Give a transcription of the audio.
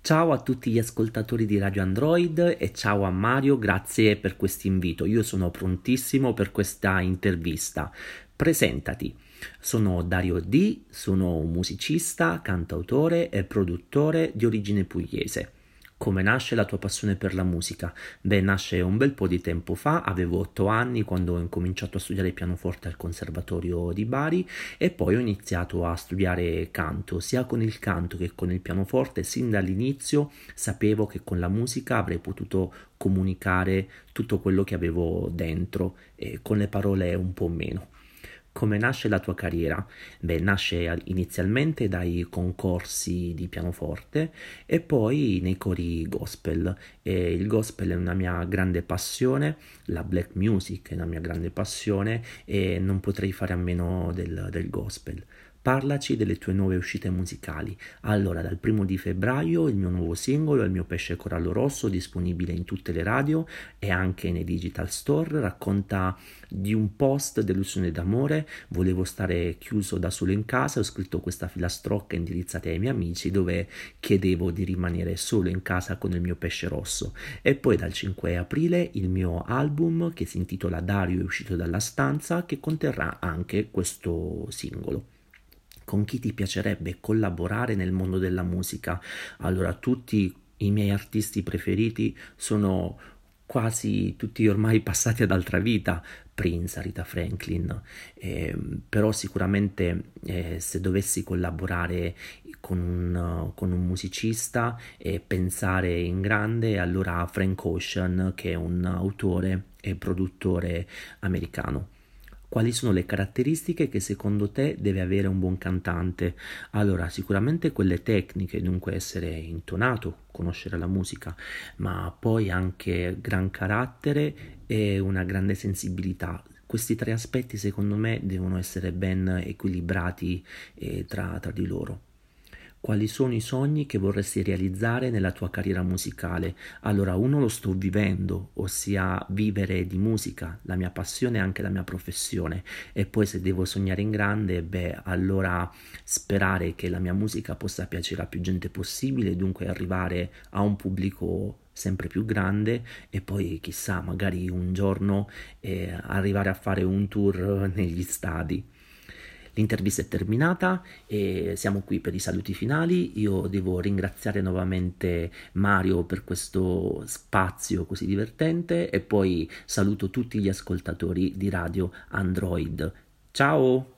Ciao a tutti gli ascoltatori di Radio Android e ciao a Mario, grazie per questo invito. Io sono prontissimo per questa intervista. Presentati. Sono Dario D, sono un musicista, cantautore e produttore di origine pugliese. Come nasce la tua passione per la musica? Beh, nasce un bel po' di tempo fa, avevo otto anni quando ho incominciato a studiare pianoforte al Conservatorio di Bari e poi ho iniziato a studiare canto, sia con il canto che con il pianoforte. Sin dall'inizio sapevo che con la musica avrei potuto comunicare tutto quello che avevo dentro e con le parole un po' meno. Come nasce la tua carriera? Beh, nasce inizialmente dai concorsi di pianoforte e poi nei cori gospel. E il gospel è una mia grande passione, la black music è una mia grande passione e non potrei fare a meno del, del gospel. Parlaci delle tue nuove uscite musicali. Allora, dal primo di febbraio il mio nuovo singolo, Il mio pesce corallo rosso, disponibile in tutte le radio e anche nei digital store, racconta di un post delusione d'amore. Volevo stare chiuso da solo in casa, ho scritto questa filastrocca indirizzata ai miei amici dove chiedevo di rimanere solo in casa con il mio pesce rosso. E poi dal 5 aprile il mio album che si intitola Dario è uscito dalla stanza che conterrà anche questo singolo con chi ti piacerebbe collaborare nel mondo della musica. Allora, tutti i miei artisti preferiti sono quasi tutti ormai passati ad altra vita, Prince, Rita Franklin, eh, però sicuramente eh, se dovessi collaborare con un, con un musicista e pensare in grande, allora Frank Ocean, che è un autore e produttore americano. Quali sono le caratteristiche che secondo te deve avere un buon cantante? Allora, sicuramente quelle tecniche, dunque essere intonato, conoscere la musica, ma poi anche gran carattere e una grande sensibilità. Questi tre aspetti secondo me devono essere ben equilibrati eh, tra, tra di loro. Quali sono i sogni che vorresti realizzare nella tua carriera musicale? Allora, uno lo sto vivendo, ossia vivere di musica, la mia passione e anche la mia professione. E poi se devo sognare in grande, beh, allora sperare che la mia musica possa piacere a più gente possibile, dunque arrivare a un pubblico sempre più grande e poi chissà, magari un giorno eh, arrivare a fare un tour negli stadi. L'intervista è terminata e siamo qui per i saluti finali. Io devo ringraziare nuovamente Mario per questo spazio così divertente e poi saluto tutti gli ascoltatori di Radio Android. Ciao!